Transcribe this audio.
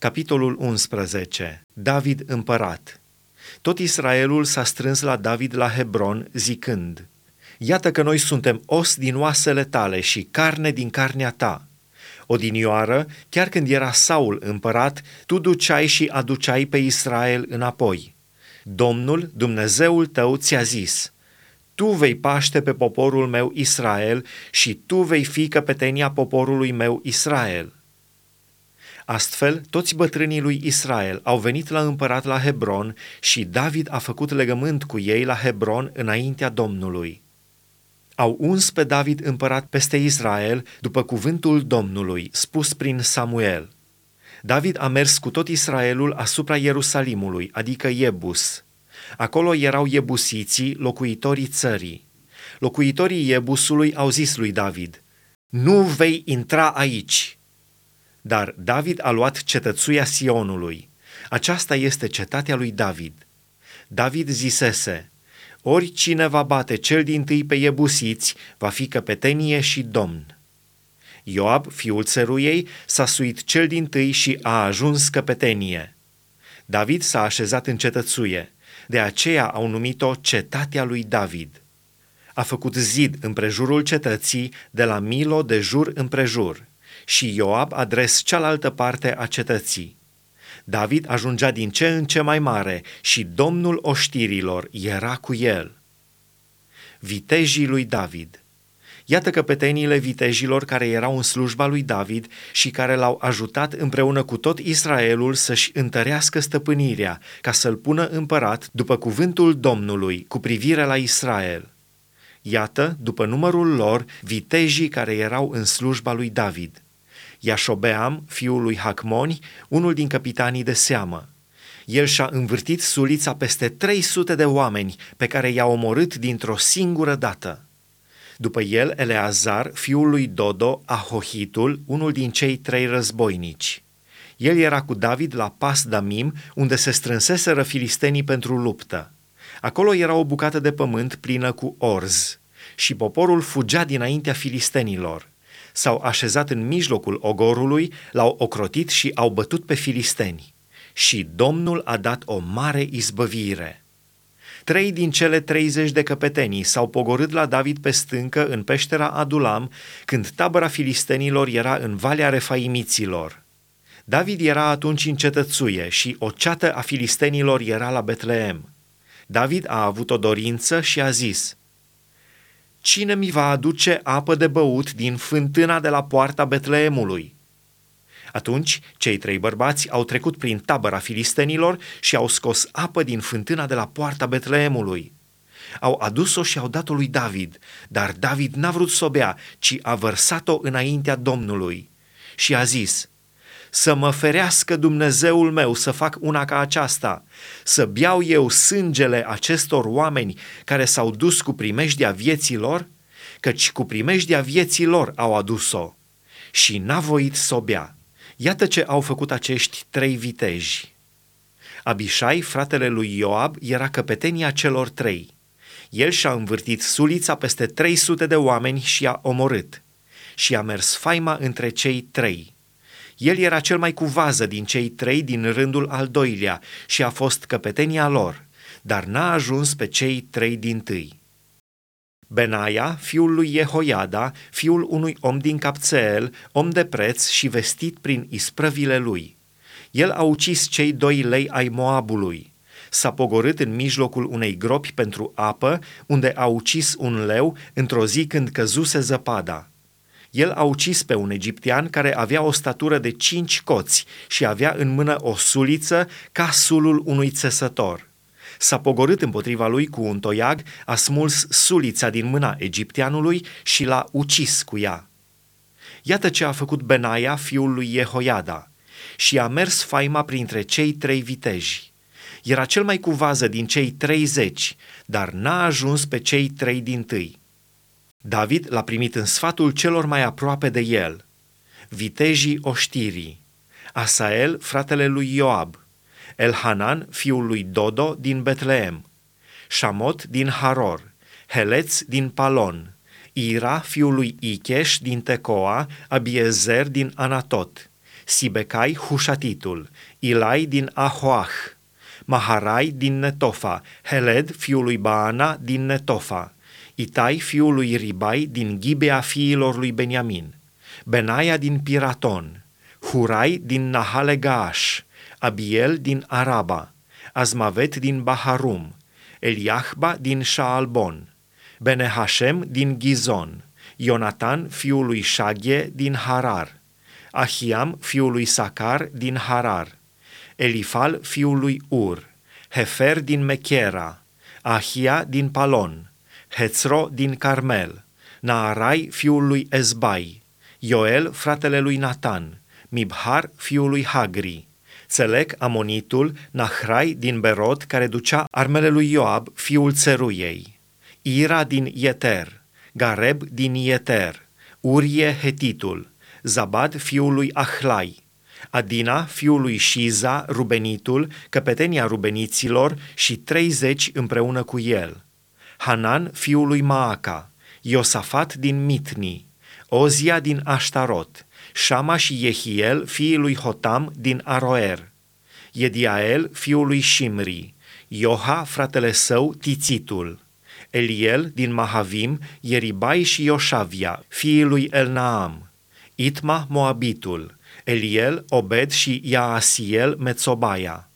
Capitolul 11. David împărat. Tot Israelul s-a strâns la David la Hebron, zicând, Iată că noi suntem os din oasele tale și carne din carnea ta. Odinioară, chiar când era Saul împărat, tu duceai și aduceai pe Israel înapoi. Domnul, Dumnezeul tău, ți-a zis, tu vei paște pe poporul meu Israel și tu vei fi căpetenia poporului meu Israel. Astfel, toți bătrânii lui Israel au venit la împărat la Hebron și David a făcut legământ cu ei la Hebron înaintea Domnului. Au uns pe David împărat peste Israel după cuvântul Domnului, spus prin Samuel. David a mers cu tot Israelul asupra Ierusalimului, adică Iebus. Acolo erau iebusiții, locuitorii țării. Locuitorii Iebusului au zis lui David, Nu vei intra aici, dar David a luat cetățuia Sionului. Aceasta este cetatea lui David. David zisese, oricine va bate cel din tâi pe iebusiți, va fi căpetenie și domn. Ioab, fiul țăruiei, s-a suit cel din tâi și a ajuns căpetenie. David s-a așezat în cetățuie, de aceea au numit-o cetatea lui David. A făcut zid împrejurul cetății, de la Milo de jur împrejur și Ioab adres cealaltă parte a cetății. David ajungea din ce în ce mai mare și domnul oștirilor era cu el. Vitejii lui David Iată căpeteniile vitejilor care erau în slujba lui David și care l-au ajutat împreună cu tot Israelul să-și întărească stăpânirea, ca să-l pună împărat după cuvântul Domnului cu privire la Israel. Iată, după numărul lor, vitejii care erau în slujba lui David – Iașobeam, fiul lui Hacmoni, unul din capitanii de seamă. El și-a învârtit sulița peste 300 de oameni pe care i-a omorât dintr-o singură dată. După el, Eleazar, fiul lui Dodo, Ahohitul, unul din cei trei războinici. El era cu David la Pas Damim, unde se strânseseră filistenii pentru luptă. Acolo era o bucată de pământ plină cu orz și poporul fugea dinaintea filistenilor s-au așezat în mijlocul ogorului, l-au ocrotit și au bătut pe filisteni. Și Domnul a dat o mare izbăvire. Trei din cele treizeci de căpetenii s-au pogorât la David pe stâncă în peștera Adulam, când tabăra filistenilor era în valea refaimiților. David era atunci în cetățuie și o ceată a filistenilor era la Betleem. David a avut o dorință și a zis – Cine mi va aduce apă de băut din fântâna de la poarta Betleemului? Atunci, cei trei bărbați au trecut prin tabăra filistenilor și au scos apă din fântâna de la poarta Betleemului. Au adus-o și au dat-o lui David, dar David n-a vrut să o bea, ci a vărsat-o înaintea Domnului. Și a zis, să mă ferească Dumnezeul meu să fac una ca aceasta, să biau eu sângele acestor oameni care s-au dus cu primejdia vieții lor, căci cu primejdia vieții lor au adus-o și n-a voit să o bea. Iată ce au făcut acești trei viteji. Abishai, fratele lui Ioab, era căpetenia celor trei. El și-a învârtit sulița peste 300 de oameni și i-a omorât. Și a mers faima între cei trei. El era cel mai cu vază din cei trei din rândul al doilea și a fost căpetenia lor, dar n-a ajuns pe cei trei din tâi. Benaia, fiul lui Jehoiada, fiul unui om din Capțeel, om de preț și vestit prin isprăvile lui. El a ucis cei doi lei ai Moabului. S-a pogorât în mijlocul unei gropi pentru apă, unde a ucis un leu într-o zi când căzuse zăpada. El a ucis pe un egiptean care avea o statură de cinci coți și avea în mână o suliță ca sulul unui țesător. S-a pogorât împotriva lui cu un toiag, a smuls sulița din mâna egipteanului și l-a ucis cu ea. Iată ce a făcut Benaia, fiul lui Jehoiada, și a mers faima printre cei trei viteji. Era cel mai cu vază din cei treizeci, dar n-a ajuns pe cei trei din tâi. David l-a primit în sfatul celor mai aproape de el, vitejii oștirii, Asael, fratele lui Ioab, Elhanan, fiul lui Dodo din Betleem, Shamot din Haror, Heleț din Palon, Ira, fiul lui Icheș din Tecoa, Abiezer din Anatot, Sibecai Hușatitul, Ilai din Ahoah, Maharai din Netofa, Heled fiul lui Baana din Netofa, Itai fiul lui Ribai din Ghibea fiilor lui Beniamin, Benaia din Piraton, Hurai din Nahale Gaash, Abiel din Araba, Azmavet din Baharum, Eliahba din Shaalbon, Benehashem din Gizon, Ionatan fiul lui Shaghe din Harar, Ahiam fiul lui Sacar din Harar, Elifal fiul lui Ur, Hefer din Mechera, Ahia din Palon, Hețro din Carmel, Naarai fiul lui Ezbai, Ioel fratele lui Natan, Mibhar fiul lui Hagri, Țelec Amonitul, Nahrai din Berod, care ducea armele lui Ioab, fiul țeruiei, Ira din Ieter, Gareb din Ieter, Urie Hetitul, Zabad fiul lui Ahlai, Adina fiul lui Shiza, Rubenitul, căpetenia rubeniților și treizeci împreună cu el, Hanan fiul lui Maaca, Iosafat din Mitni, Ozia din Ashtarot, Shama și Yehiel, fiii lui Hotam din Aroer, Ediael, fiul lui Shimri, Ioha, fratele său, Tițitul, Eliel din Mahavim, Yeribai și Ioșavia, fiii lui Elnaam, Itma Moabitul, Eliel, Obed și Yaasiel Metzobaia,